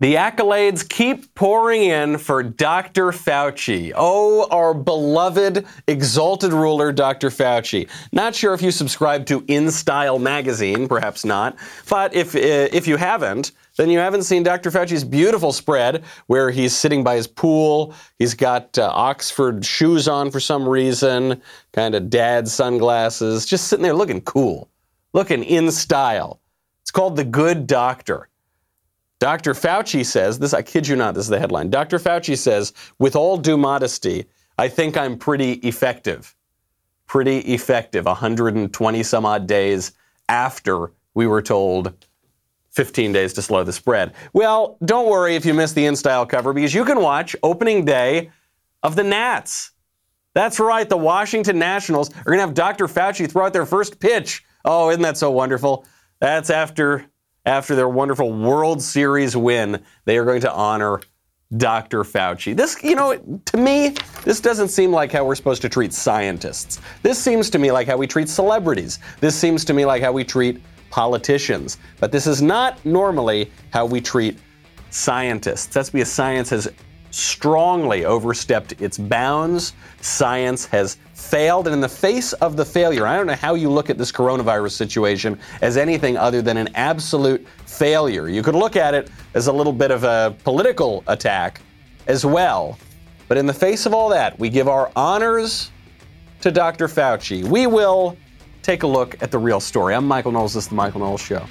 The accolades keep pouring in for Dr. Fauci. Oh, our beloved, exalted ruler, Dr. Fauci. Not sure if you subscribe to In Style magazine, perhaps not, but if, uh, if you haven't, then you haven't seen Dr. Fauci's beautiful spread where he's sitting by his pool. He's got uh, Oxford shoes on for some reason, kind of dad sunglasses, just sitting there looking cool, looking in style. It's called The Good Doctor. Dr. Fauci says, this I kid you not, this is the headline. Dr. Fauci says, with all due modesty, I think I'm pretty effective. Pretty effective 120 some odd days after we were told 15 days to slow the spread. Well, don't worry if you missed the InStyle cover because you can watch opening day of the Nats. That's right, the Washington Nationals are going to have Dr. Fauci throw out their first pitch. Oh, isn't that so wonderful? That's after after their wonderful World Series win, they are going to honor Dr. Fauci. This, you know, to me, this doesn't seem like how we're supposed to treat scientists. This seems to me like how we treat celebrities. This seems to me like how we treat politicians. But this is not normally how we treat scientists. That's because science has strongly overstepped its bounds. Science has failed, and in the face of the failure, I don't know how you look at this coronavirus situation as anything other than an absolute failure. You could look at it as a little bit of a political attack as well. But in the face of all that, we give our honors to Dr. Fauci. We will take a look at the real story. I'm Michael Knowles. This is The Michael Knowles Show.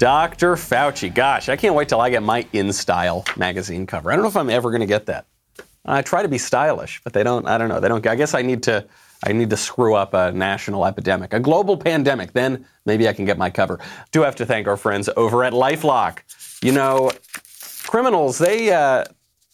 Dr. Fauci. Gosh, I can't wait till I get my In Style magazine cover. I don't know if I'm ever going to get that. I try to be stylish, but they don't. I don't know. They don't. I guess I need to. I need to screw up a national epidemic, a global pandemic. Then maybe I can get my cover. Do have to thank our friends over at LifeLock. You know, criminals they uh,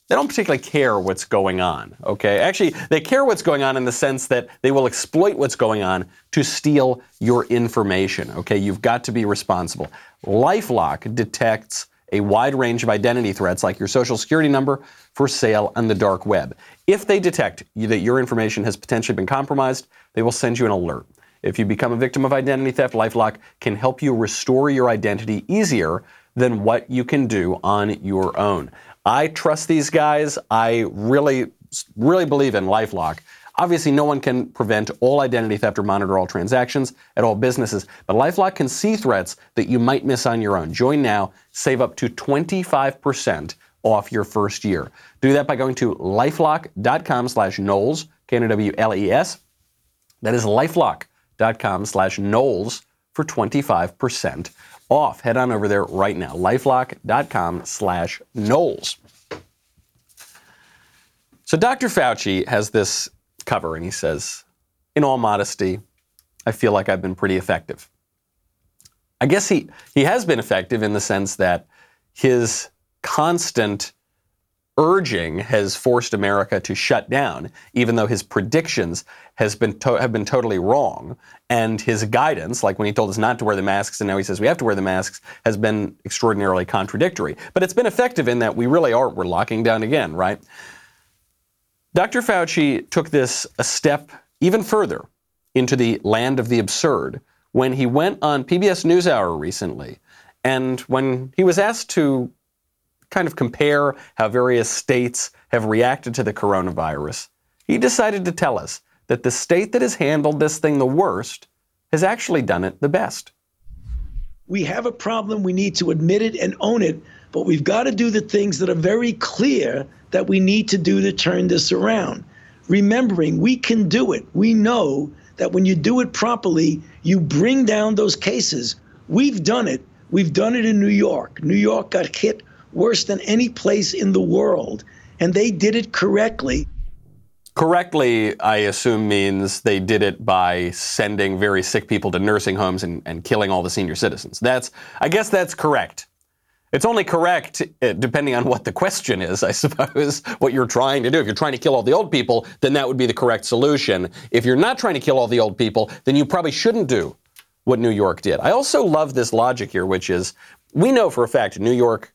they don't particularly care what's going on, okay? Actually, they care what's going on in the sense that they will exploit what's going on to steal your information, okay? You've got to be responsible. Lifelock detects a wide range of identity threats like your social security number for sale on the dark web. If they detect that your information has potentially been compromised, they will send you an alert. If you become a victim of identity theft, Lifelock can help you restore your identity easier than what you can do on your own. I trust these guys. I really, really believe in Lifelock. Obviously, no one can prevent all identity theft or monitor all transactions at all businesses, but Lifelock can see threats that you might miss on your own. Join now, save up to 25% off your first year. Do that by going to lifelock.com slash Knowles, K-N-O-W-L-E-S. That is lifelock.com slash Knowles for 25% off. Head on over there right now. Lifelock.com slash Knowles. So Dr. Fauci has this cover and he says, in all modesty, I feel like I've been pretty effective. I guess he, he has been effective in the sense that his constant urging has forced America to shut down, even though his predictions has been to- have been totally wrong, and his guidance, like when he told us not to wear the masks, and now he says we have to wear the masks, has been extraordinarily contradictory. But it's been effective in that we really are we're locking down again, right? Dr. Fauci took this a step even further into the land of the absurd when he went on PBS NewsHour recently, and when he was asked to kind of compare how various states have reacted to the coronavirus, he decided to tell us that the state that has handled this thing the worst has actually done it the best. We have a problem. We need to admit it and own it, but we've got to do the things that are very clear that we need to do to turn this around. Remembering we can do it. We know that when you do it properly, you bring down those cases. We've done it. We've done it in New York. New York got hit worse than any place in the world, and they did it correctly. Correctly, I assume means they did it by sending very sick people to nursing homes and, and killing all the senior citizens. That's, I guess that's correct. It's only correct uh, depending on what the question is, I suppose, what you're trying to do. If you're trying to kill all the old people, then that would be the correct solution. If you're not trying to kill all the old people, then you probably shouldn't do what New York did. I also love this logic here, which is we know for a fact New York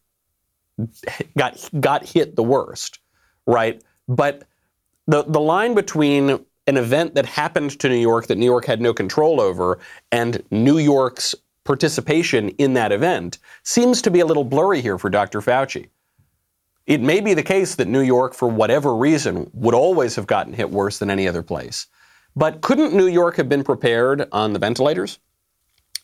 got got hit the worst, right? But the the line between an event that happened to New York that New York had no control over, and New York's participation in that event seems to be a little blurry here for Dr. Fauci. It may be the case that New York, for whatever reason, would always have gotten hit worse than any other place. But couldn't New York have been prepared on the ventilators?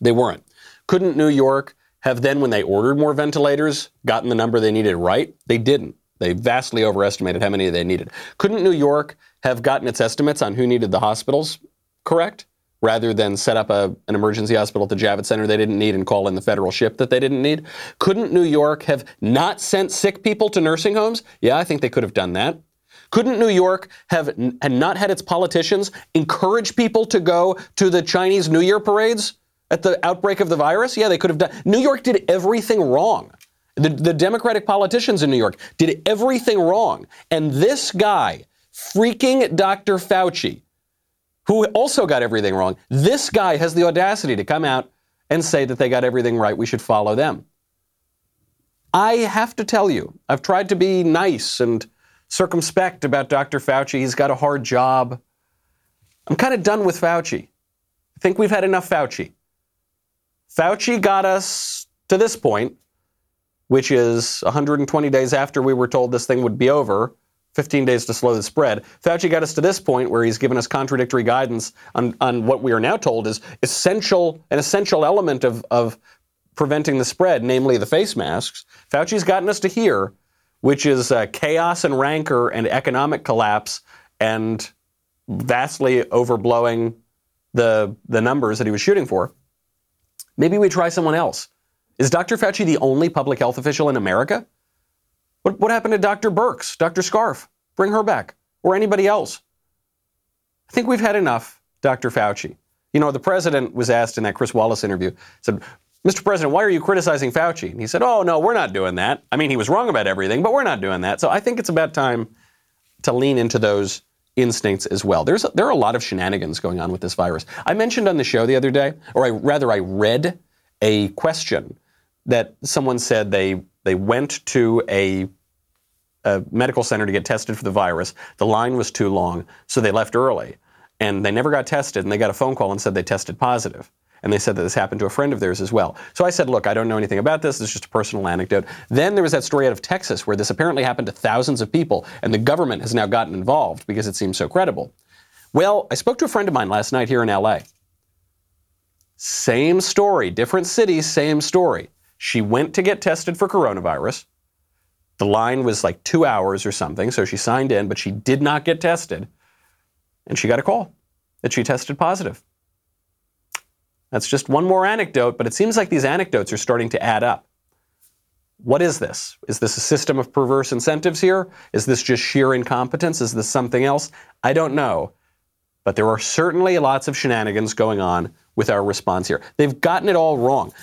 They weren't. Couldn't New York have then, when they ordered more ventilators, gotten the number they needed right? They didn't. They vastly overestimated how many they needed. Couldn't New York have gotten its estimates on who needed the hospitals correct? rather than set up a, an emergency hospital at the Javits Center they didn't need and call in the federal ship that they didn't need? Couldn't New York have not sent sick people to nursing homes? Yeah, I think they could have done that. Couldn't New York have n- not had its politicians encourage people to go to the Chinese New Year parades at the outbreak of the virus? Yeah, they could have done. New York did everything wrong. The, the Democratic politicians in New York did everything wrong. And this guy, freaking Dr. Fauci, who also got everything wrong. This guy has the audacity to come out and say that they got everything right. We should follow them. I have to tell you, I've tried to be nice and circumspect about Dr. Fauci. He's got a hard job. I'm kind of done with Fauci. I think we've had enough Fauci. Fauci got us to this point, which is 120 days after we were told this thing would be over 15 days to slow the spread. Fauci got us to this point where he's given us contradictory guidance on, on what we are now told is essential, an essential element of, of preventing the spread, namely the face masks. Fauci's gotten us to here, which is uh, chaos and rancor and economic collapse and vastly overblowing the, the numbers that he was shooting for. Maybe we try someone else. Is Dr. Fauci the only public health official in America? What, what happened to Dr. Birx, Dr. Scarf? Bring her back, or anybody else. I think we've had enough, Dr. Fauci. You know, the president was asked in that Chris Wallace interview, said, Mr. President, why are you criticizing Fauci? And he said, Oh, no, we're not doing that. I mean, he was wrong about everything, but we're not doing that. So I think it's about time to lean into those instincts as well. There's there are a lot of shenanigans going on with this virus. I mentioned on the show the other day, or I rather I read a question that someone said they they went to a a medical center to get tested for the virus. The line was too long, so they left early. And they never got tested, and they got a phone call and said they tested positive. And they said that this happened to a friend of theirs as well. So I said, look, I don't know anything about this. This is just a personal anecdote. Then there was that story out of Texas where this apparently happened to thousands of people, and the government has now gotten involved because it seems so credible. Well, I spoke to a friend of mine last night here in LA. Same story, different cities, same story. She went to get tested for coronavirus. The line was like two hours or something, so she signed in, but she did not get tested. And she got a call that she tested positive. That's just one more anecdote, but it seems like these anecdotes are starting to add up. What is this? Is this a system of perverse incentives here? Is this just sheer incompetence? Is this something else? I don't know. But there are certainly lots of shenanigans going on with our response here. They've gotten it all wrong.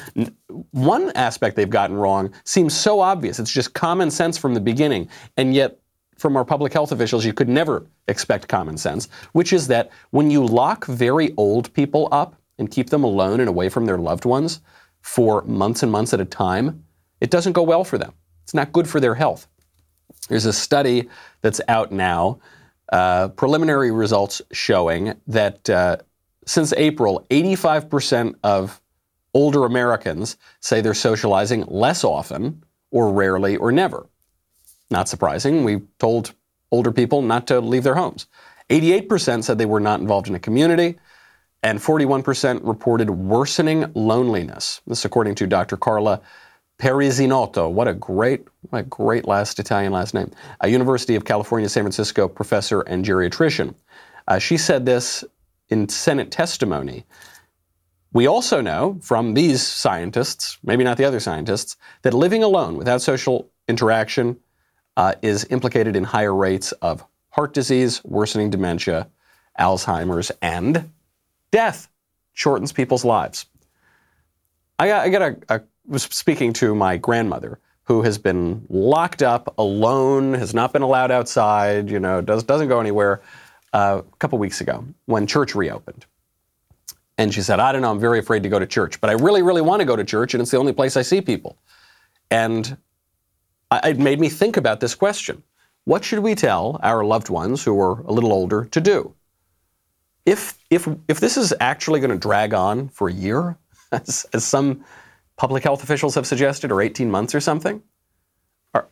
One aspect they've gotten wrong seems so obvious. It's just common sense from the beginning. And yet, from our public health officials, you could never expect common sense, which is that when you lock very old people up and keep them alone and away from their loved ones for months and months at a time, it doesn't go well for them. It's not good for their health. There's a study that's out now, uh, preliminary results showing that uh, since April, 85% of older Americans say they're socializing less often or rarely or never. Not surprising, we told older people not to leave their homes. 88% said they were not involved in a community, and 41% reported worsening loneliness. This according to Dr. Carla Perissinotto. What a great, what a great last Italian last name. A University of California, San Francisco professor and geriatrician. Uh, she said this in Senate testimony. We also know from these scientists, maybe not the other scientists, that living alone without social interaction uh, is implicated in higher rates of heart disease, worsening dementia, Alzheimer's, and death. Shortens people's lives. I got, I got a, a was speaking to my grandmother who has been locked up alone, has not been allowed outside, you know, does, doesn't go anywhere uh, a couple weeks ago when church reopened. And she said, I don't know, I'm very afraid to go to church, but I really, really want to go to church, and it's the only place I see people. And I, it made me think about this question What should we tell our loved ones who are a little older to do? If if if this is actually going to drag on for a year, as, as some public health officials have suggested, or 18 months or something, or,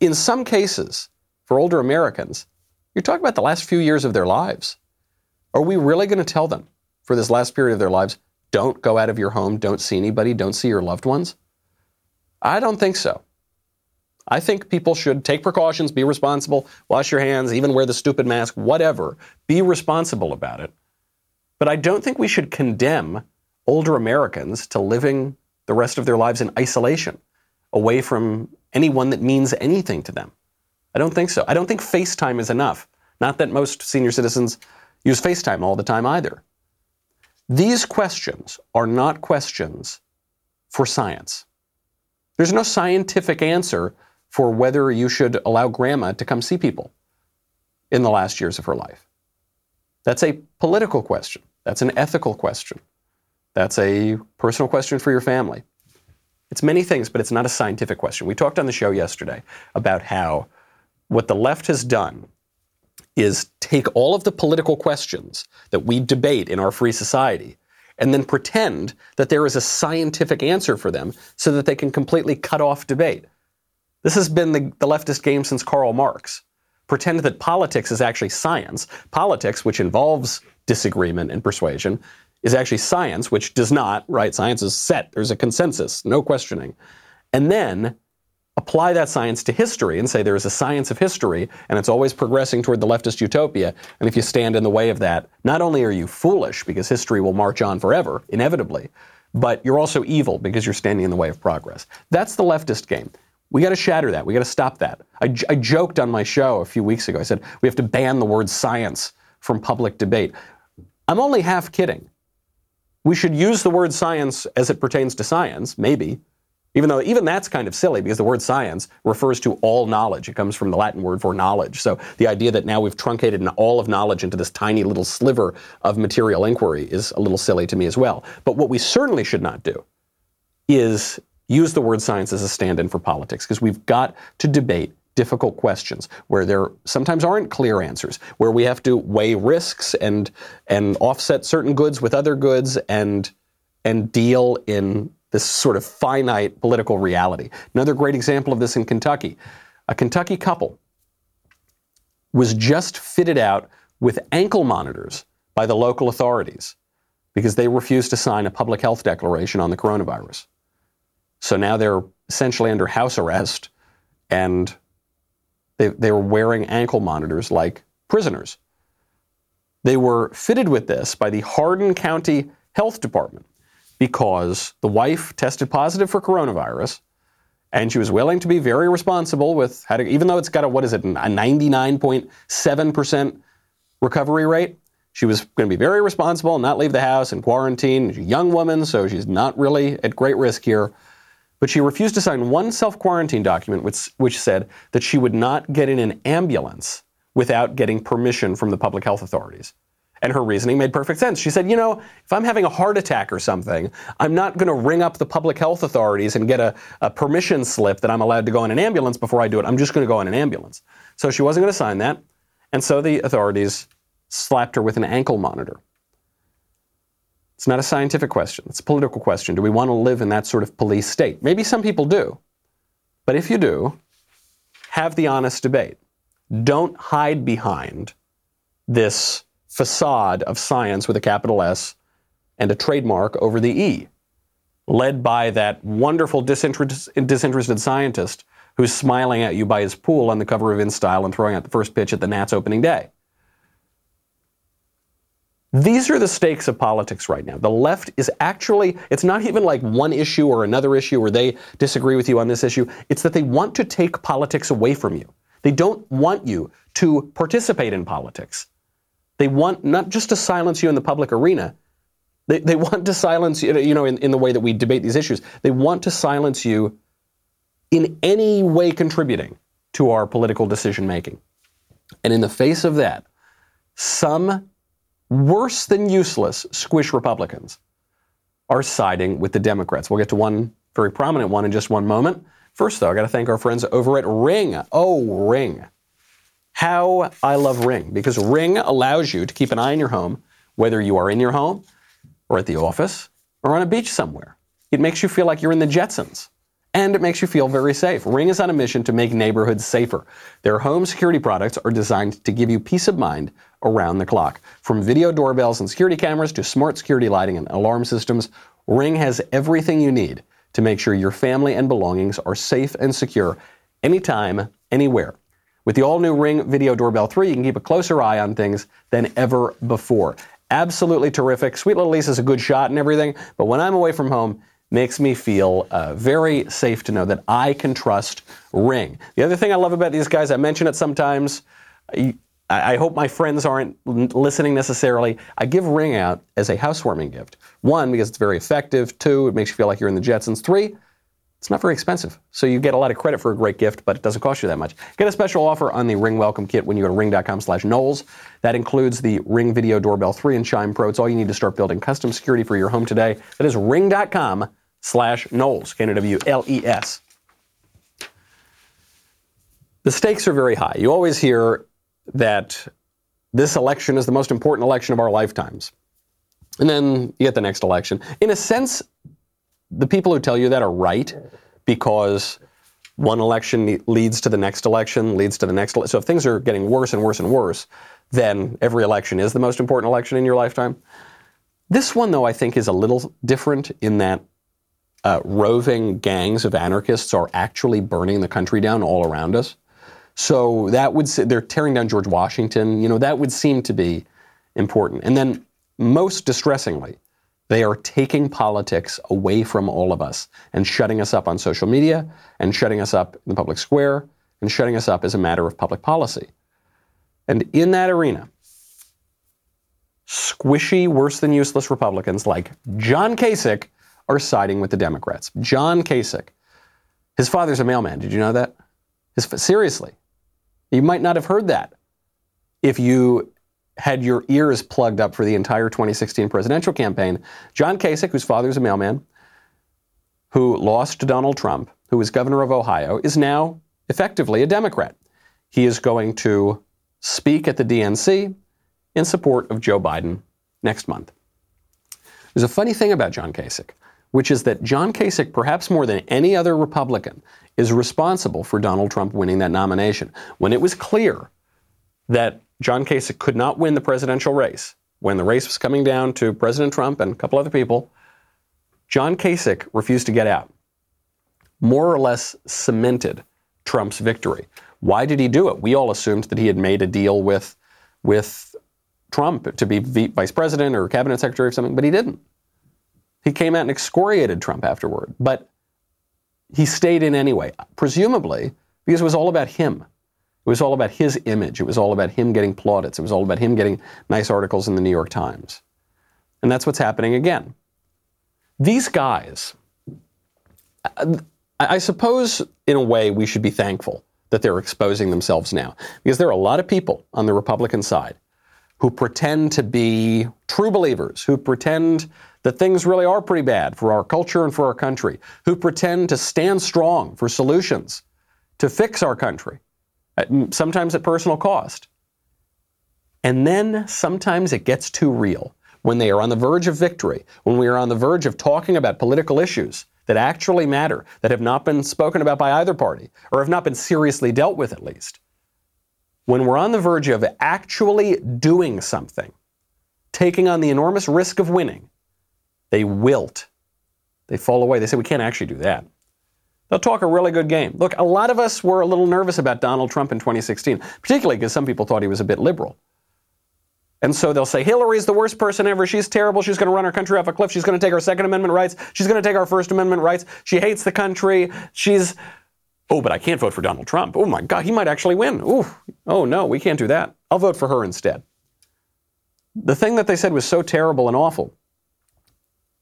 in some cases, for older Americans, you're talking about the last few years of their lives. Are we really going to tell them for this last period of their lives, don't go out of your home, don't see anybody, don't see your loved ones? I don't think so. I think people should take precautions, be responsible, wash your hands, even wear the stupid mask, whatever. Be responsible about it. But I don't think we should condemn older Americans to living the rest of their lives in isolation, away from anyone that means anything to them. I don't think so. I don't think FaceTime is enough. Not that most senior citizens use FaceTime all the time either. These questions are not questions for science. There's no scientific answer for whether you should allow grandma to come see people in the last years of her life. That's a political question. That's an ethical question. That's a personal question for your family. It's many things, but it's not a scientific question. We talked on the show yesterday about how what the left has done is take all of the political questions that we debate in our free society and then pretend that there is a scientific answer for them so that they can completely cut off debate. This has been the, the leftist game since Karl Marx. Pretend that politics is actually science. Politics, which involves disagreement and persuasion, is actually science, which does not, right? Science is set. There's a consensus, no questioning. And then apply that science to history and say there is a science of history and it's always progressing toward the leftist utopia. And if you stand in the way of that, not only are you foolish because history will march on forever, inevitably, but you're also evil because you're standing in the way of progress. That's the leftist game. We got to shatter that. We got to stop that. I, I, joked on my show a few weeks ago. I said we have to ban the word science from public debate. I'm only half kidding. We should use the word science as it pertains to science, maybe, even though even that's kind of silly because the word science refers to all knowledge. It comes from the Latin word for knowledge. So the idea that now we've truncated all of knowledge into this tiny little sliver of material inquiry is a little silly to me as well. But what we certainly should not do is use the word science as a stand in for politics because we've got to debate difficult questions where there sometimes aren't clear answers, where we have to weigh risks and and offset certain goods with other goods and and deal in this sort of finite political reality. Another great example of this in Kentucky. A Kentucky couple was just fitted out with ankle monitors by the local authorities because they refused to sign a public health declaration on the coronavirus. So now they're essentially under house arrest and they, they were wearing ankle monitors like prisoners. They were fitted with this by the Hardin County Health Department because the wife tested positive for coronavirus and she was willing to be very responsible with how to, even though it's got a, what is it, a 99.7% recovery rate, she was going to be very responsible and not leave the house and quarantine. She's a young woman, so she's not really at great risk here but she refused to sign one self quarantine document which, which said that she would not get in an ambulance without getting permission from the public health authorities. And her reasoning made perfect sense. She said, you know, if I'm having a heart attack or something, I'm not going to ring up the public health authorities and get a, a, permission slip that I'm allowed to go in an ambulance before I do it. I'm just going to go in an ambulance. So she wasn't going to sign that. And so the authorities slapped her with an ankle monitor. It's not a scientific question, it's a political question. Do we want to live in that sort of police state? Maybe some people do. But if you do, have the honest debate. Don't hide behind this facade of science with a capital S and a trademark over the E, led by that wonderful disinterested scientist who's smiling at you by his pool on the cover of InStyle and throwing out the first pitch at the Nats opening day. These are the stakes of politics right now. The left is actually, it's not even like one issue or another issue where they disagree with you on this issue. It's that they want to take politics away from you. They don't want you to participate in politics. They want not just to silence you in the public arena, they, they want to silence you, you know, in, in the way that we debate these issues. They want to silence you in any way contributing to our political decision making. And in the face of that, some worse than useless squish Republicans are siding with the Democrats. We'll get to one very prominent one in just one moment. First, though, I got to thank our friends over at Ring. Oh, Ring. how I love Ring because Ring allows you to keep an eye on your home, whether you are in your home or at the office or on a beach somewhere. It makes you feel like you're in the Jetsons. And it makes you feel very safe. Ring is on a mission to make neighborhoods safer. Their home security products are designed to give you peace of mind around the clock. From video doorbells and security cameras to smart security lighting and alarm systems, Ring has everything you need to make sure your family and belongings are safe and secure anytime, anywhere. With the all new Ring Video Doorbell 3, you can keep a closer eye on things than ever before. Absolutely terrific. Sweet Little Lisa's a good shot and everything, but when I'm away from home, makes me feel uh, very safe to know that I can trust Ring. The other thing I love about these guys, I mention it sometimes. I, hope my friends aren't listening necessarily. I give Ring out as a housewarming gift. One, because it's very effective. Two, it makes you feel like you're in the Jetsons. Three, it's not very expensive. So you get a lot of credit for a great gift, but it doesn't cost you that much. Get a special offer on the Ring Welcome Kit when you go to ring.com slash Knowles. That includes the Ring Video Doorbell 3 and Chime Pro. It's all you need to start building custom security for your home today. That is ring.com slash Knowles, K-N-W-L-E-S. The stakes are very high. You always hear that this election is the most important election of our lifetimes. And then you get the next election. In a sense, the people who tell you that are right because one election leads to the next election, leads to the next. So if things are getting worse and worse and worse, then every election is the most important election in your lifetime. This one, though, I think is a little different in that uh, roving gangs of anarchists are actually burning the country down all around us. So that would they're tearing down George Washington. You know that would seem to be important. And then most distressingly, they are taking politics away from all of us and shutting us up on social media and shutting us up in the public square and shutting us up as a matter of public policy. And in that arena, squishy, worse than useless Republicans like John Kasich are siding with the Democrats. John Kasich, his father's a mailman. Did you know that? His, seriously, you might not have heard that if you had your ears plugged up for the entire 2016 presidential campaign. John Kasich, whose father is a mailman, who lost to Donald Trump, who was governor of Ohio, is now effectively a Democrat. He is going to speak at the DNC in support of Joe Biden next month. There's a funny thing about John Kasich, which is that John Kasich, perhaps more than any other Republican, is responsible for Donald Trump winning that nomination. When it was clear that John Kasich could not win the presidential race. When the race was coming down to President Trump and a couple other people, John Kasich refused to get out. More or less cemented Trump's victory. Why did he do it? We all assumed that he had made a deal with, with Trump to be vice president or cabinet secretary or something, but he didn't. He came out and excoriated Trump afterward, but he stayed in anyway, presumably because it was all about him. It was all about his image. It was all about him getting plaudits. It was all about him getting nice articles in the New York Times. And that's what's happening again. These guys, I suppose in a way we should be thankful that they're exposing themselves now because there are a lot of people on the Republican side who pretend to be true believers, who pretend that things really are pretty bad for our culture and for our country, who pretend to stand strong for solutions to fix our country mm, sometimes at personal cost. And then sometimes it gets too real when they are on the verge of victory, when we are on the verge of talking about political issues that actually matter, that have not been spoken about by either party, or have not been seriously dealt with at least. When we're on the verge of actually doing something, taking on the enormous risk of winning, they wilt. They fall away. They say, we can't actually do that. They'll talk a really good game. Look, a lot of us were a little nervous about Donald Trump in 2016, particularly because some people thought he was a bit liberal. And so they'll say, Hillary's the worst person ever. She's terrible. She's going to run our country off a cliff. She's going to take our Second Amendment rights. She's going to take our First Amendment rights. She hates the country. She's, oh, but I can't vote for Donald Trump. Oh my God, he might actually win. Ooh, oh no, we can't do that. I'll vote for her instead. The thing that they said was so terrible and awful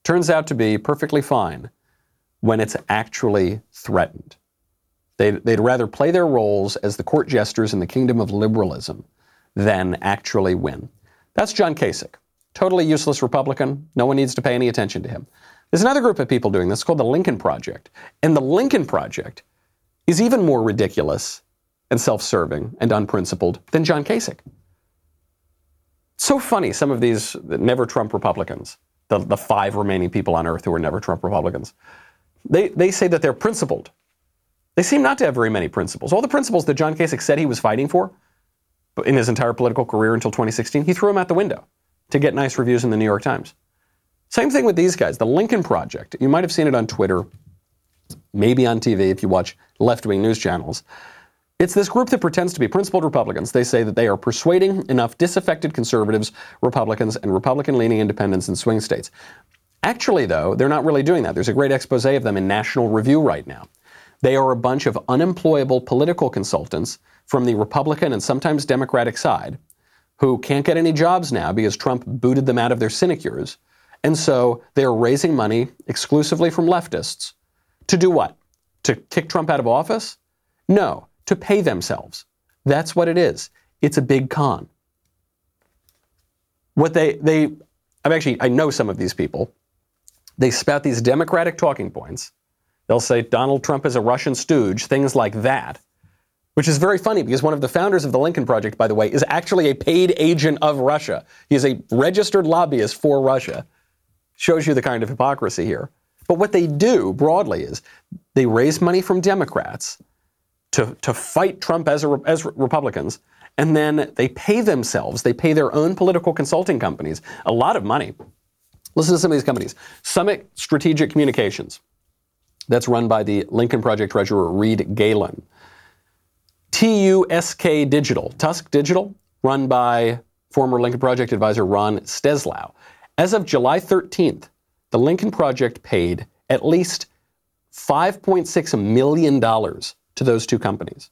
turns out to be perfectly fine when it's actually threatened. They'd, they'd rather play their roles as the court jesters in the kingdom of liberalism than actually win. That's John Kasich. Totally useless Republican. No one needs to pay any attention to him. There's another group of people doing this called the Lincoln Project. And the Lincoln Project is even more ridiculous and self serving and unprincipled than John Kasich. So funny, some of these never Trump Republicans, the, the five remaining people on earth who are never Trump Republicans, they, they say that they're principled. They seem not to have very many principles. All the principles that John Kasich said he was fighting for in his entire political career until 2016, he threw them out the window to get nice reviews in the New York Times. Same thing with these guys. The Lincoln Project. You might have seen it on Twitter, maybe on TV if you watch left wing news channels. It's this group that pretends to be principled Republicans. They say that they are persuading enough disaffected conservatives, Republicans, and Republican leaning independents in swing states. Actually, though, they're not really doing that. There's a great expose of them in National Review right now. They are a bunch of unemployable political consultants from the Republican and sometimes Democratic side who can't get any jobs now because Trump booted them out of their sinecures. And so they're raising money exclusively from leftists to do what? To kick Trump out of office? No, to pay themselves. That's what it is. It's a big con. What they, they, I'm actually, I know some of these people. They spout these Democratic talking points. They'll say Donald Trump is a Russian stooge, things like that, which is very funny because one of the founders of the Lincoln Project, by the way, is actually a paid agent of Russia. He is a registered lobbyist for Russia. Shows you the kind of hypocrisy here. But what they do broadly is they raise money from Democrats to, to fight Trump as, a, as Republicans, and then they pay themselves, they pay their own political consulting companies a lot of money. Listen to some of these companies Summit Strategic Communications, that's run by the Lincoln Project treasurer Reed Galen. TUSK Digital, Tusk Digital, run by former Lincoln Project advisor Ron Steslow. As of July 13th, the Lincoln Project paid at least $5.6 million to those two companies.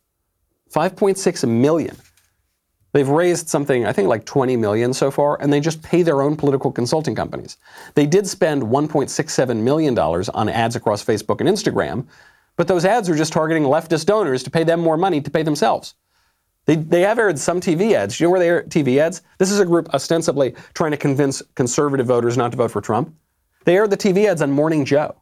5.6 million. They've raised something, I think like 20 million so far, and they just pay their own political consulting companies. They did spend $1.67 million on ads across Facebook and Instagram, but those ads are just targeting leftist donors to pay them more money to pay themselves. They, they have aired some TV ads. You know where they air TV ads? This is a group ostensibly trying to convince conservative voters not to vote for Trump. They aired the TV ads on Morning Joe.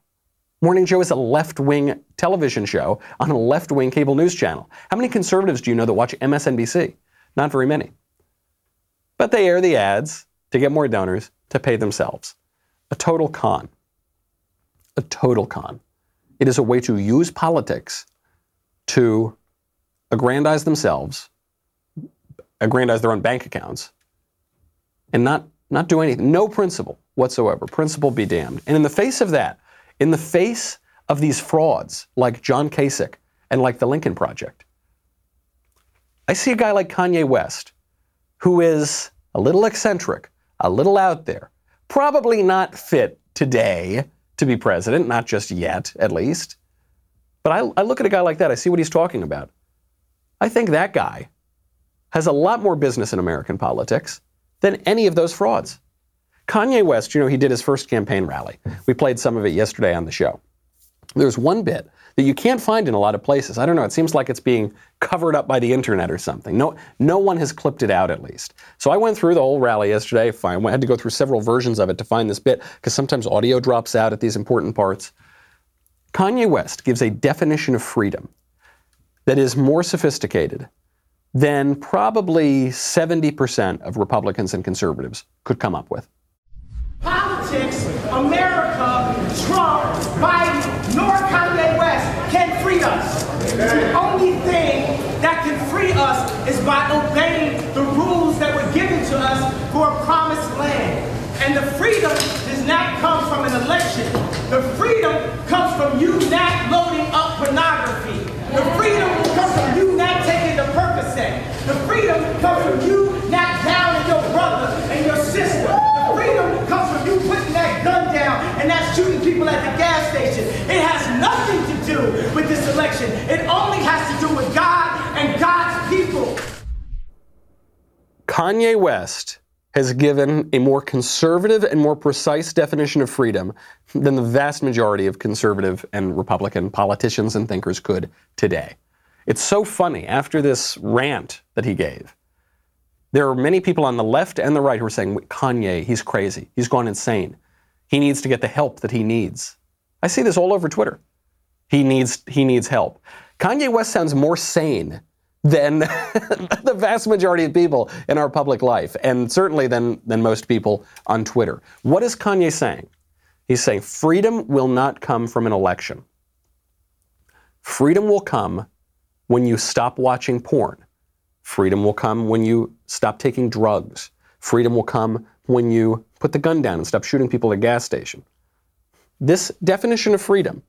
Morning Joe is a left wing television show on a left wing cable news channel. How many conservatives do you know that watch MSNBC? Not very many. But they air the ads to get more donors to pay themselves. A total con. A total con. It is a way to use politics to aggrandize themselves, aggrandize their own bank accounts, and not, not do anything. No principle whatsoever. Principle be damned. And in the face of that, in the face of these frauds like John Kasich and like the Lincoln Project, I see a guy like Kanye West who is a little eccentric, a little out there, probably not fit today to be president, not just yet, at least. But I, I, look at a guy like that, I see what he's talking about. I think that guy has a lot more business in American politics than any of those frauds. Kanye West, you know, he did his first campaign rally. We played some of it yesterday on the show. There's one bit that you can't find in a lot of places. I don't know. It seems like it's being covered up by the internet or something. No, no one has clipped it out at least. So I went through the whole rally yesterday. I had to go through several versions of it to find this bit because sometimes audio drops out at these important parts. Kanye West gives a definition of freedom that is more sophisticated than probably 70% of Republicans and conservatives could come up with. Politics, America, Trump, Biden, nor Kanye West can free us. The only thing that can free us is by obeying the rules that were given to us for a promised land. And the freedom does not come from an election. The freedom comes from you not loading up pornography. The freedom comes from you not taking the Percocet. The freedom comes from you this election. It only has to do with God and God's people. Kanye West has given a more conservative and more precise definition of freedom than the vast majority of conservative and Republican politicians and thinkers could today. It's so funny after this rant that he gave there are many people on the left and the right who are saying, Kanye, he's crazy. He's gone insane. He needs to get the help that he needs. I see this all over Twitter. He needs, he needs help. Kanye West sounds more sane than the vast majority of people in our public life, and certainly than, than most people on Twitter. What is Kanye saying? He's saying freedom will not come from an election. Freedom will come when you stop watching porn. Freedom will come when you stop taking drugs. Freedom will come when you put the gun down and stop shooting people at a gas station. This definition of freedom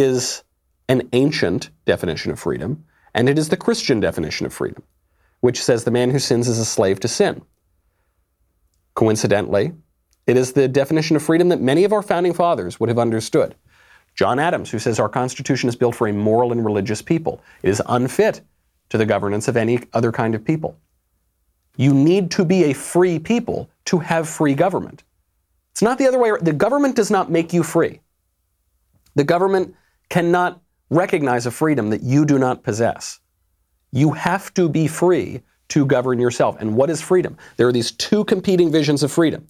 is an ancient definition of freedom, and it is the Christian definition of freedom, which says the man who sins is a slave to sin. Coincidentally, it is the definition of freedom that many of our founding fathers would have understood. John Adams, who says our Constitution is built for a moral and religious people, it is unfit to the governance of any other kind of people. You need to be a free people to have free government. It's not the other way. around. The government does not make you free. The government cannot recognize a freedom that you do not possess. You have to be free to govern yourself. And what is freedom? There are these two competing visions of freedom.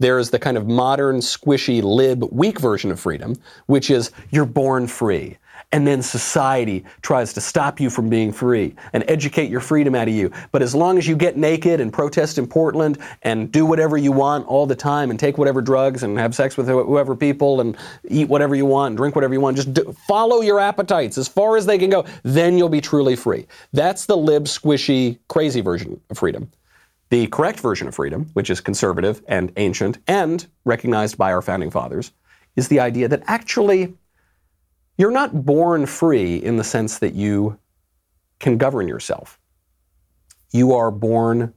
There is the kind of modern, squishy, lib, weak version of freedom, which is you're born free and then society tries to stop you from being free and educate your freedom out of you. But as long as you get naked and protest in Portland and do whatever you want all the time and take whatever drugs and have sex with whoever people and eat whatever you want and drink whatever you want, just do, follow your appetites as far as they can go, then you'll be truly free. That's the lib, squishy, crazy version of freedom. The correct version of freedom, which is conservative and ancient and recognized by our founding fathers, is the idea that actually you're not born free in the sense that you can govern yourself. You are born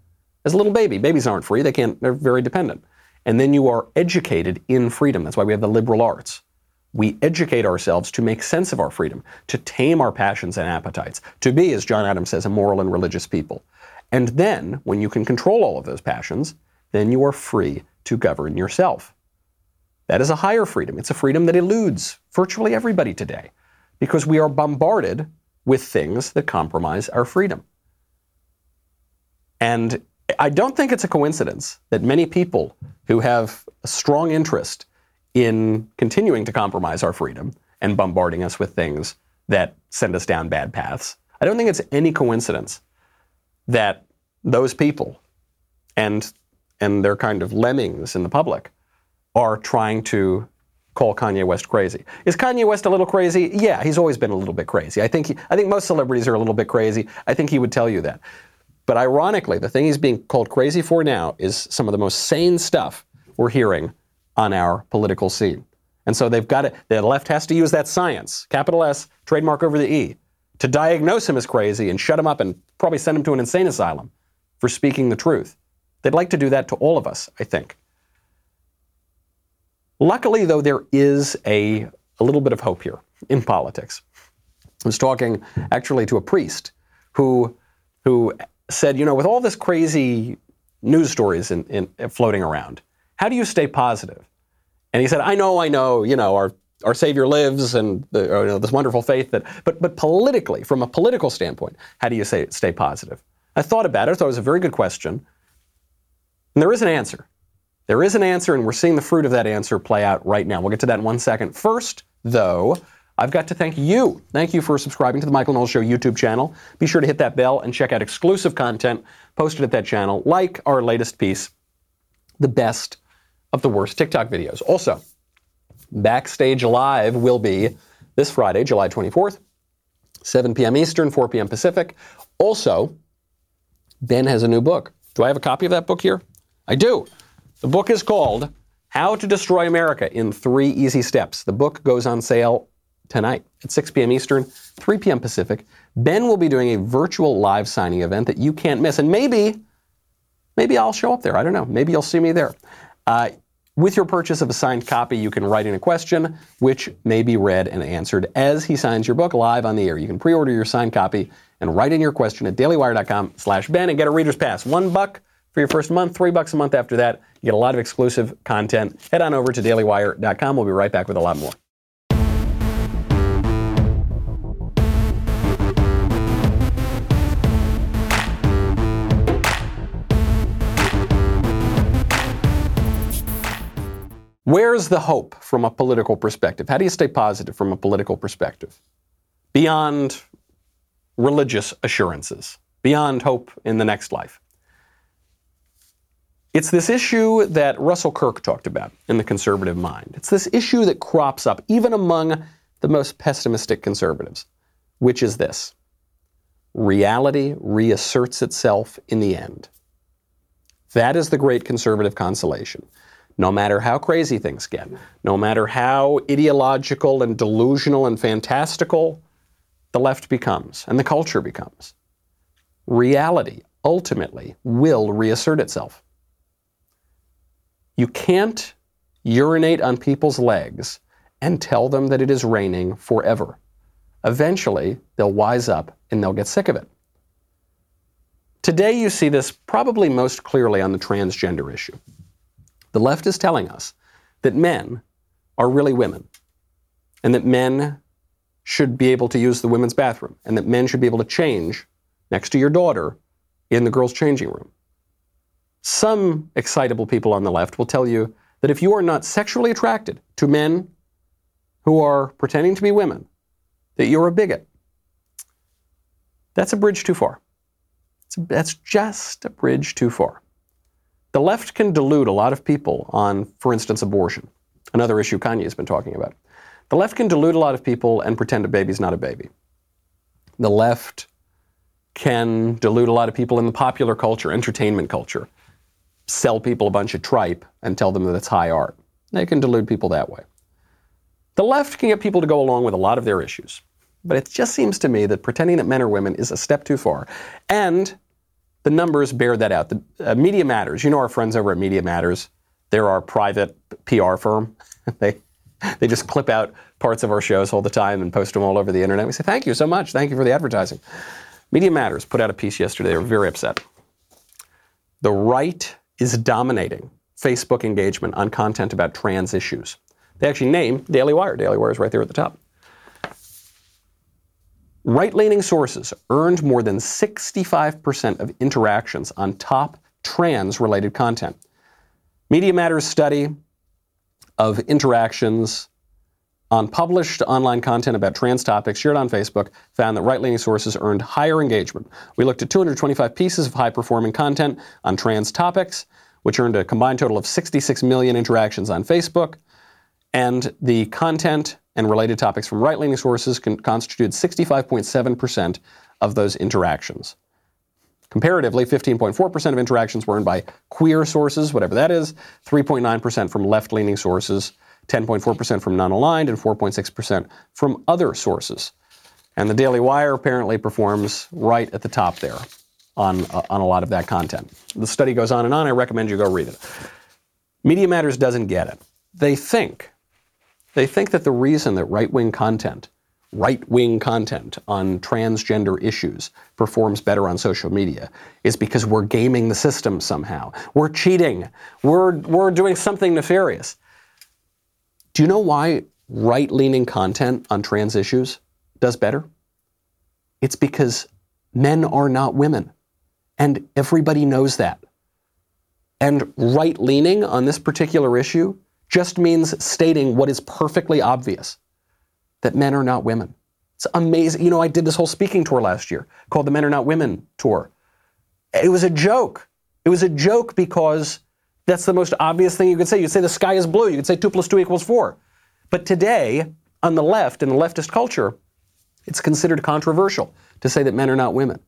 as a little baby. Babies aren't free, they can't, they're very dependent. And then you are educated in freedom. That's why we have the liberal arts. We educate ourselves to make sense of our freedom, to tame our passions and appetites, to be, as John Adams says, a moral and religious people. And then, when you can control all of those passions, then you are free to govern yourself. That is a higher freedom. It's a freedom that eludes virtually everybody today because we are bombarded with things that compromise our freedom. And I don't think it's a coincidence that many people who have a strong interest in continuing to compromise our freedom and bombarding us with things that send us down bad paths, I don't think it's any coincidence that those people and and their kind of lemmings in the public are trying to call Kanye West crazy. Is Kanye West a little crazy? Yeah, he's always been a little bit crazy. I think he, I think most celebrities are a little bit crazy. I think he would tell you that. But ironically, the thing he's being called crazy for now is some of the most sane stuff we're hearing on our political scene. And so they've got it. The left has to use that science, capital S, trademark over the E, to diagnose him as crazy and shut him up and probably send him to an insane asylum for speaking the truth. They'd like to do that to all of us, I think. Luckily, though, there is a, a little bit of hope here in politics. I was talking actually to a priest who, who said, you know, with all this crazy news stories in, in, floating around, how do you stay positive? And he said, I know, I know, you know, our, our Savior lives and the, you know, this wonderful faith that, but, but politically, from a political standpoint, how do you say, stay positive? I thought about it. I thought it was a very good question. And there is an answer. There is an answer, and we're seeing the fruit of that answer play out right now. We'll get to that in one second. First, though, I've got to thank you. Thank you for subscribing to the Michael Knowles Show YouTube channel. Be sure to hit that bell and check out exclusive content posted at that channel, like our latest piece, The Best of the Worst TikTok Videos. Also, Backstage Live will be this Friday, July 24th, 7 p.m. Eastern, 4 p.m. Pacific. Also, Ben has a new book. Do I have a copy of that book here? I do. The book is called How to Destroy America in Three Easy Steps. The book goes on sale tonight at 6 p.m. Eastern, 3 p.m. Pacific. Ben will be doing a virtual live signing event that you can't miss. And maybe, maybe I'll show up there. I don't know. Maybe you'll see me there. Uh, with your purchase of a signed copy, you can write in a question which may be read and answered as he signs your book live on the air. You can pre-order your signed copy and write in your question at dailywire.com slash Ben and get a reader's pass. One buck for your first month, three bucks a month after that. You get a lot of exclusive content. Head on over to dailywire.com. We'll be right back with a lot more. Where's the hope from a political perspective? How do you stay positive from a political perspective? Beyond religious assurances, beyond hope in the next life. It's this issue that Russell Kirk talked about in the conservative mind. It's this issue that crops up even among the most pessimistic conservatives, which is this reality reasserts itself in the end. That is the great conservative consolation. No matter how crazy things get, no matter how ideological and delusional and fantastical the left becomes and the culture becomes, reality ultimately will reassert itself. You can't urinate on people's legs and tell them that it is raining forever. Eventually, they'll wise up and they'll get sick of it. Today, you see this probably most clearly on the transgender issue. The left is telling us that men are really women, and that men should be able to use the women's bathroom, and that men should be able to change next to your daughter in the girls' changing room. Some excitable people on the left will tell you that if you are not sexually attracted to men who are pretending to be women, that you're a bigot. That's a bridge too far. that's just a bridge too far. The left can delude a lot of people on, for instance, abortion, another issue Kanye's been talking about. The left can delude a lot of people and pretend a baby's not a baby. The left can delude a lot of people in the popular culture, entertainment culture, sell people a bunch of tripe and tell them that it's high art. They can delude people that way. The left can get people to go along with a lot of their issues. But it just seems to me that pretending that men are women is a step too far. And the numbers bear that out. The uh, Media Matters, you know our friends over at Media Matters, they're our private PR firm. they they just clip out parts of our shows all the time and post them all over the internet. We say, thank you so much. Thank you for the advertising. Media Matters put out a piece yesterday. They were very upset. The right is dominating Facebook engagement on content about trans issues. They actually name Daily Wire. Daily Wire is right there at the top. Right leaning sources earned more than 65% of interactions on top trans related content. Media Matters study of interactions on published online content about trans topics shared on Facebook found that right leaning sources earned higher engagement. We looked at 225 pieces of high performing content on trans topics, which earned a combined total of 66 million interactions on Facebook. And the content and related topics from right leaning sources con- constituted 65.7% of those interactions. Comparatively, 15.4% of interactions were earned by queer sources, whatever that is, 3.9% from left leaning sources, 10.4% from non aligned, and 4.6% from other sources. And the Daily Wire apparently performs right at the top there on, uh, on a lot of that content. The study goes on and on. I recommend you go read it. Media Matters doesn't get it. They think they think that the reason that right wing content, right wing content on transgender issues performs better on social media is because we're gaming the system somehow. We're cheating. We're, we're doing something nefarious. Do you know why right leaning content on trans issues does better? It's because men are not women. And everybody knows that. And right leaning on this particular issue just means stating what is perfectly obvious that men are not women. It's amazing. You know, I did this whole speaking tour last year called the Men Are Not Women Tour. It was a joke. It was a joke because that's the most obvious thing you could say. You'd say the sky is blue. You could say 2 plus 2 equals 4. But today, on the left, in the leftist culture, it's considered controversial to say that men are not women.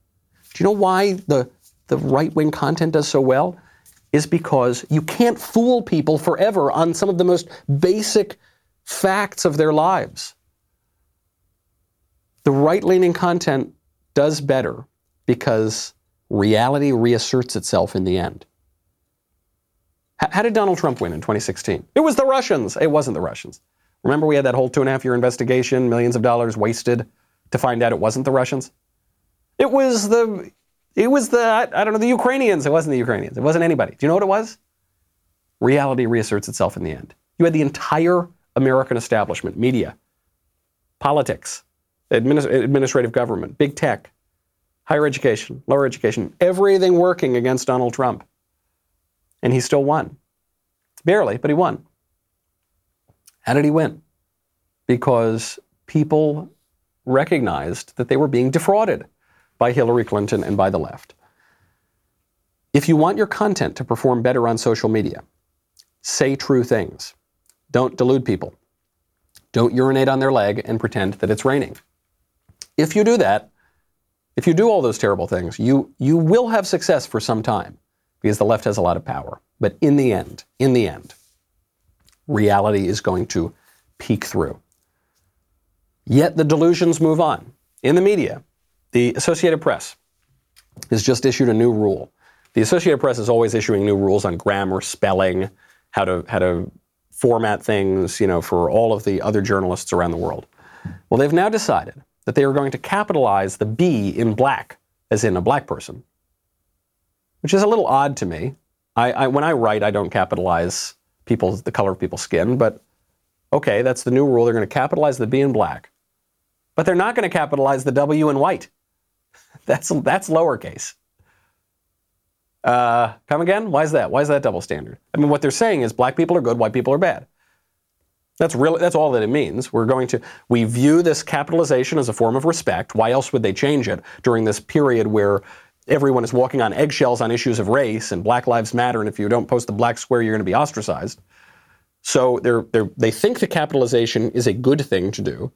Do you know why the, the right wing content does so well? is because you can't fool people forever on some of the most basic facts of their lives. The right leaning content does better because reality reasserts itself in the end. How did Donald Trump win in 2016? It was the Russians. It wasn't the Russians. Remember, we had that whole two and a half year investigation, millions of dollars wasted to find out it wasn't the Russians? It was the it was the, I don't know, the Ukrainians. It wasn't the Ukrainians. It wasn't anybody. Do you know what it was? Reality reasserts itself in the end. You had the entire American establishment, media, politics, administ- administrative government, big tech, higher education, lower education, everything working against Donald Trump. And he still won. Barely, but he won. How did he win? Because people recognized that they were being defrauded by Hillary Clinton and by the left. If you want your content to perform better on social media, say true things. Don't delude people. Don't urinate on their leg and pretend that it's raining. If you do that, if you do all those terrible things, you, you will have success for some time because the left has a lot of power. But in the end, in the end, reality is going to peek through. Yet the delusions move on. In the media, the Associated Press has just issued a new rule. The Associated Press is always issuing new rules on grammar, spelling, how to how to format things, you know, for all of the other journalists around the world. Well, they've now decided that they are going to capitalize the B in black, as in a black person, which is a little odd to me. I, I when I write, I don't capitalize people's the color of people's skin, but okay, that's the new rule. They're going to capitalize the B in black, but they're not going to capitalize the W in white. That's that's lowercase. Uh, come again? Why is that? Why is that double standard? I mean, what they're saying is black people are good, white people are bad. That's really that's all that it means. We're going to we view this capitalization as a form of respect. Why else would they change it during this period where everyone is walking on eggshells on issues of race and Black Lives Matter, and if you don't post the black square, you're going to be ostracized. So they're, they're, they think the capitalization is a good thing to do.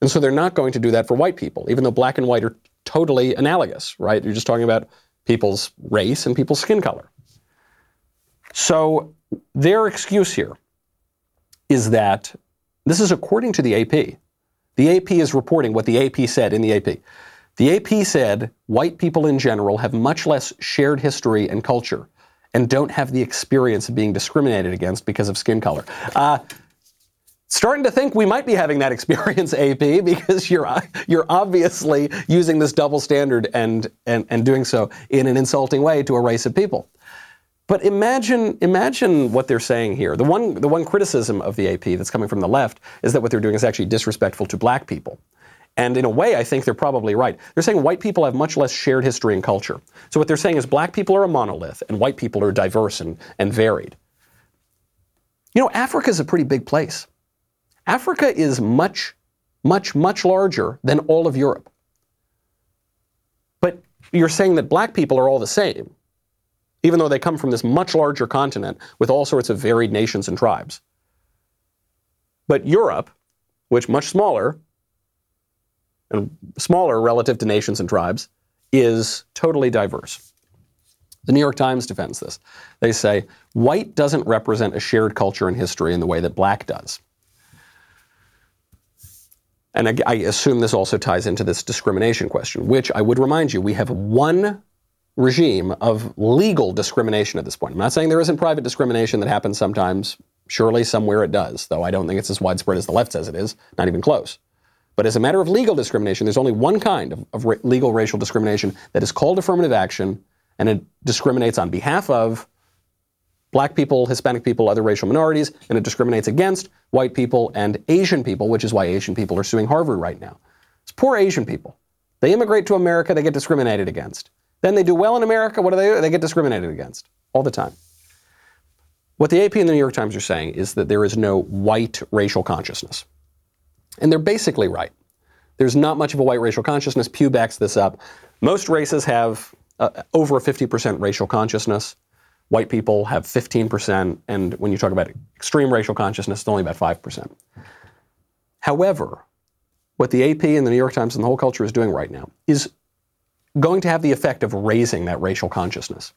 And so they're not going to do that for white people, even though black and white are totally analogous, right? You're just talking about people's race and people's skin color. So their excuse here is that this is according to the AP. The AP is reporting what the AP said in the AP. The AP said white people in general have much less shared history and culture and don't have the experience of being discriminated against because of skin color. Uh, starting to think we might be having that experience, AP, because you're you're obviously using this double standard and and and doing so in an insulting way to a race of people. But imagine imagine what they're saying here. The one the one criticism of the AP that's coming from the left is that what they're doing is actually disrespectful to black people. And in a way, I think they're probably right. They're saying white people have much less shared history and culture. So what they're saying is black people are a monolith and white people are diverse and, and varied. You know, Africa is a pretty big place. Africa is much, much, much larger than all of Europe. But you're saying that black people are all the same, even though they come from this much larger continent with all sorts of varied nations and tribes. But Europe, which much smaller, Uh, smaller relative to nations and tribes, is totally diverse. The New York Times defends this. They say white doesn't represent a shared culture and history in the way that black does. And I, I, assume this also ties into this discrimination question, which I would remind you, we have one regime of legal discrimination at this point. I'm not saying there isn't private discrimination that happens sometimes. Surely somewhere it does, though I don't think it's as widespread as the left says it is, not even close. But as a matter of legal discrimination, there's only one kind of, of ra- legal racial discrimination that is called affirmative action, and it discriminates on behalf of black people, Hispanic people, other racial minorities, and it discriminates against white people and Asian people, which is why Asian people are suing Harvard right now. It's poor Asian people. They immigrate to America, they get discriminated against. Then they do well in America, what do they do? They get discriminated against all the time. What the AP and the New York Times are saying is that there is no white racial consciousness. And they're basically right. There's not much of a white racial consciousness. Pew backs this up. Most races have uh, over a 50% racial consciousness. White people have 15%, and when you talk about extreme racial consciousness, it's only about 5%. However, what the AP and the New York Times and the whole culture is doing right now is going to have the effect of raising that racial consciousness,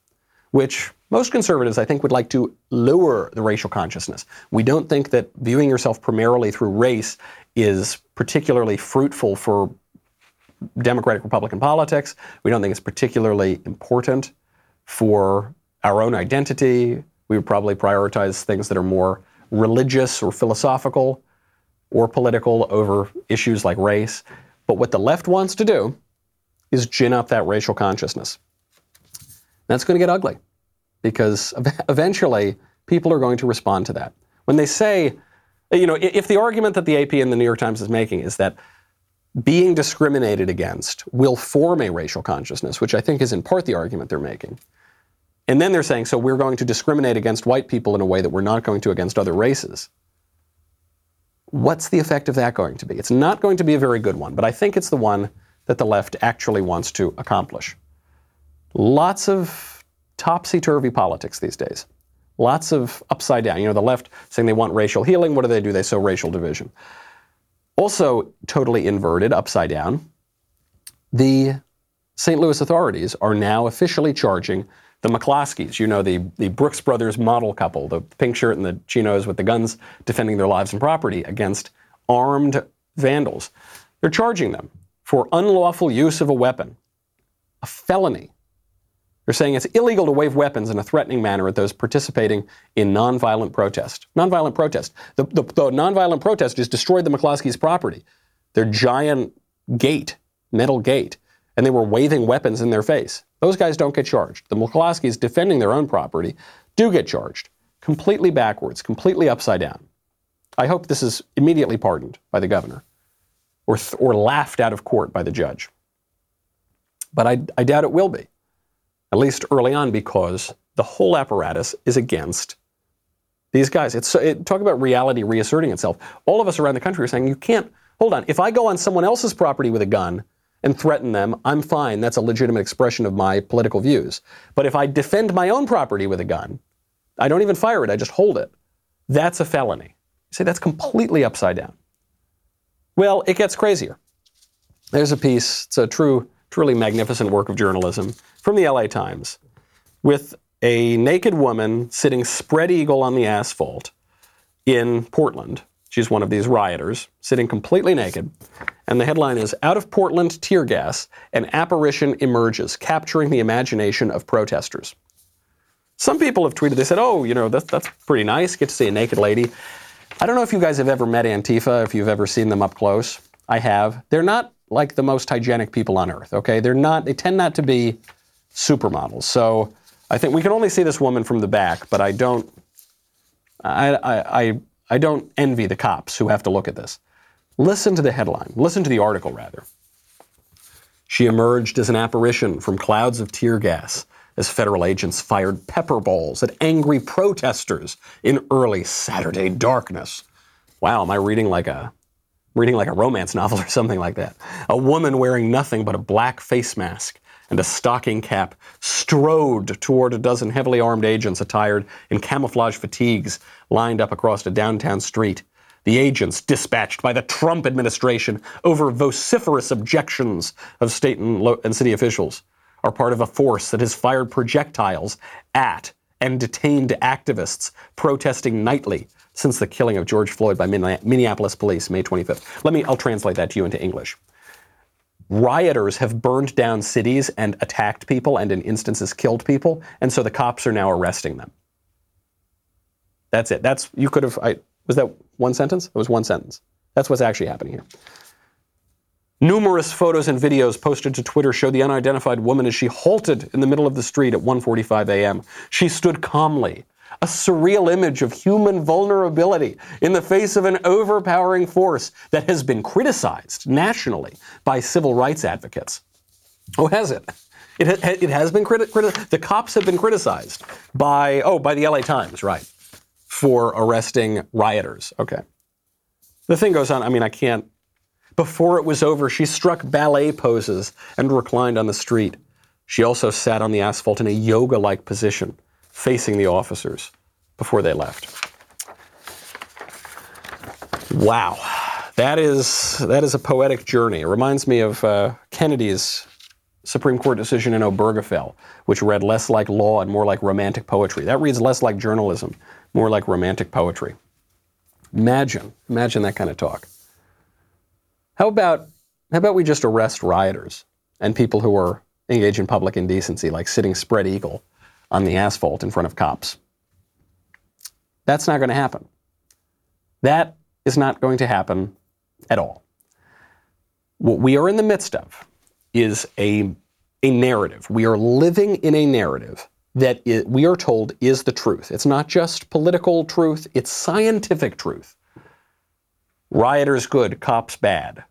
which most conservatives, I think, would like to lower the racial consciousness. We don't think that viewing yourself primarily through race is particularly fruitful for Democratic Republican politics. We don't think it's particularly important for our own identity. We would probably prioritize things that are more religious or philosophical or political over issues like race. But what the left wants to do is gin up that racial consciousness. That's going to get ugly because eventually people are going to respond to that. When they say, you know, if the argument that the AP and the New York Times is making is that being discriminated against will form a racial consciousness, which I think is in part the argument they're making. And then they're saying, so we're going to discriminate against white people in a way that we're not going to against other races. What's the effect of that going to be? It's not going to be a very good one, but I think it's the one that the left actually wants to accomplish. Lots of topsy turvy politics these days. Lots of upside down. You know, the left saying they want racial healing. What do they do? They sow racial division. Also, totally inverted, upside down. The St. Louis authorities are now officially charging the McCloskeys, you know, the, the Brooks Brothers model couple, the pink shirt and the chinos with the guns defending their lives and property against armed vandals. They're charging them for unlawful use of a weapon, a felony. They're saying it's illegal to wave weapons in a threatening manner at those participating in nonviolent protest. Nonviolent protest. The, the, the nonviolent protest just destroyed the McCloskeys' property, their giant gate, metal gate, and they were waving weapons in their face. Those guys don't get charged. The McCloskeys defending their own property do get charged. Completely backwards, completely upside down. I hope this is immediately pardoned by the governor or, th- or laughed out of court by the judge. But I, I doubt it will be at least early on, because the whole apparatus is against these guys. It's it, talk about reality reasserting itself. All of us around the country are saying you can't hold on. If I go on someone else's property with a gun and threaten them, I'm fine. That's a legitimate expression of my political views. But if I defend my own property with a gun, I don't even fire it. I just hold it. That's a felony. You say that's completely upside down. Well, it gets crazier. There's a piece. It's a true, truly magnificent work of journalism from the LA Times with a naked woman sitting spread eagle on the asphalt in Portland. She's one of these rioters, sitting completely naked. And the headline is Out of Portland Tear Gas, an apparition emerges, capturing the imagination of protesters. Some people have tweeted, they said, oh, you know, that's, that's pretty nice. Get to see a naked lady. I don't know if you guys have ever met Antifa, if you've ever seen them up close. I have. They're not like the most hygienic people on earth, okay? They're not, they tend not to be supermodels. So I think we can only see this woman from the back, but I don't, I, I, I, I don't envy the cops who have to look at this. Listen to the headline. Listen to the article, rather. She emerged as an apparition from clouds of tear gas as federal agents fired pepper balls at angry protesters in early Saturday darkness. Wow, am I reading like a reading like a romance novel or something like that? A woman wearing nothing but a black face mask and a stocking cap strode toward a dozen heavily armed agents attired in camouflage fatigues lined up across a downtown street. The agents, dispatched by the Trump administration over vociferous objections of state and, lo- and city officials, are part of a force that has fired projectiles at and detained activists protesting nightly since the killing of George Floyd by Minneapolis police May 25th. Let me, I'll translate that to you into English rioters have burned down cities and attacked people and in instances killed people, and so the cops are now arresting them. That's it. That's you could have. I, was that one sentence? It was one sentence. That's what's actually happening here. Numerous photos and videos posted to Twitter show the unidentified woman as she halted in the middle of the street at 1:45 a.m. She stood calmly, a surreal image of human vulnerability in the face of an overpowering force that has been criticized nationally by civil rights advocates. Oh, has it? It, ha- it has been criticized. Criti- the cops have been criticized by, oh, by the LA Times, right, for arresting rioters. Okay. The thing goes on, I mean, I can't. Before it was over, she struck ballet poses and reclined on the street. She also sat on the asphalt in a yoga like position facing the officers before they left. Wow, that is that is a poetic journey. It reminds me of uh, Kennedy's Supreme Court decision in Obergefell, which read less like law and more like romantic poetry. That reads less like journalism, more like romantic poetry. Imagine, imagine that kind of talk. How about how about we just arrest rioters and people who are engaged in public indecency, like sitting spread eagle on the asphalt in front of cops. That's not going to happen. That is not going to happen at all. What we are in the midst of is a, a narrative. We are living in a narrative that it, we are told is the truth. It's not just political truth, it's scientific truth. Rioters good, cops bad.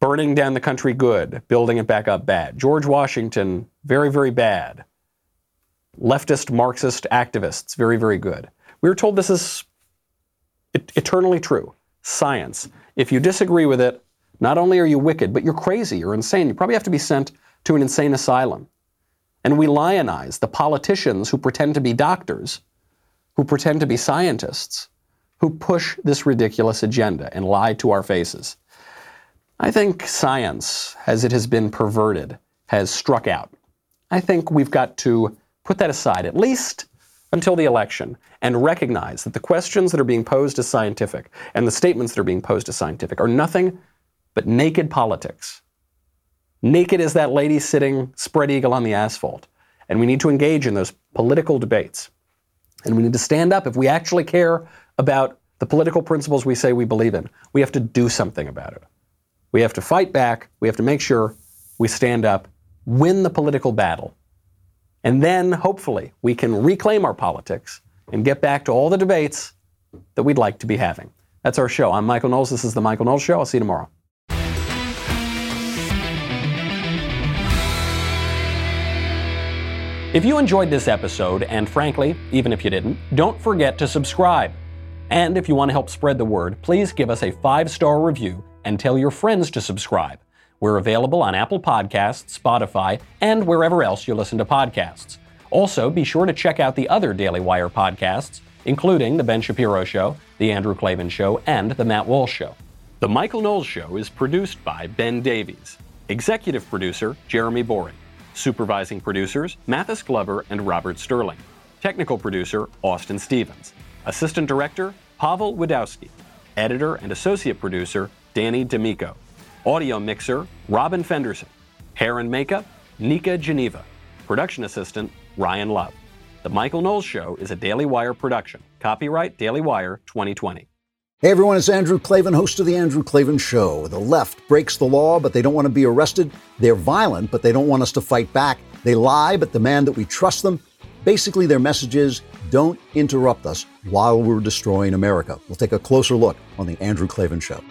Burning down the country good, building it back up bad. George Washington, very, very bad leftist Marxist activists. Very, very good. We were told this is eternally true. Science. If you disagree with it, Not only are you wicked, but you're crazy, you're insane. You probably have to be sent to an insane asylum. And we lionize the politicians who pretend to be doctors, who pretend to be scientists, who push this ridiculous agenda and lie to our faces. I think science, as it has been perverted, has struck out. I think we've got to put that aside, at least until the election, and recognize that the questions that are being posed as scientific and the statements that are being posed as scientific are nothing but naked politics. Naked as that lady sitting spread eagle on the asphalt. And we need to engage in those political debates. And we need to stand up if we actually care about the political principles we say we believe in. We have to do something about it. We have to fight back. We have to make sure we stand up, win the political battle. And then, hopefully, we can reclaim our politics and get back to all the debates that we'd like to be having. That's our show. I'm Michael Knowles. This is The Michael Knowles Show. I'll see you tomorrow. If you enjoyed this episode, and frankly, even if you didn't, don't forget to subscribe. And if you want to help spread the word, please give us a five star review and tell your friends to subscribe. We're available on Apple Podcasts, Spotify, and wherever else you listen to podcasts. Also, be sure to check out the other Daily Wire podcasts, including The Ben Shapiro Show, The Andrew Klavan Show, and The Matt Walsh Show. The Michael Knowles Show is produced by Ben Davies, executive producer Jeremy Boring, supervising producers Mathis Glover and Robert Sterling, technical producer Austin Stevens, assistant director Pavel Wadowski, editor and associate producer Danny D'Amico, audio mixer Robin Fenderson, hair and makeup Nika Geneva, production assistant Ryan Love. The Michael Knowles Show is a Daily Wire production. Copyright Daily Wire 2020. Hey everyone, it's Andrew Klavan, host of The Andrew Klavan Show. The left breaks the law, but they don't want to be arrested. They're violent, but they don't want us to fight back. They lie, but demand that we trust them. Basically, their message is don't interrupt us while we're destroying America. We'll take a closer look on The Andrew Klavan Show.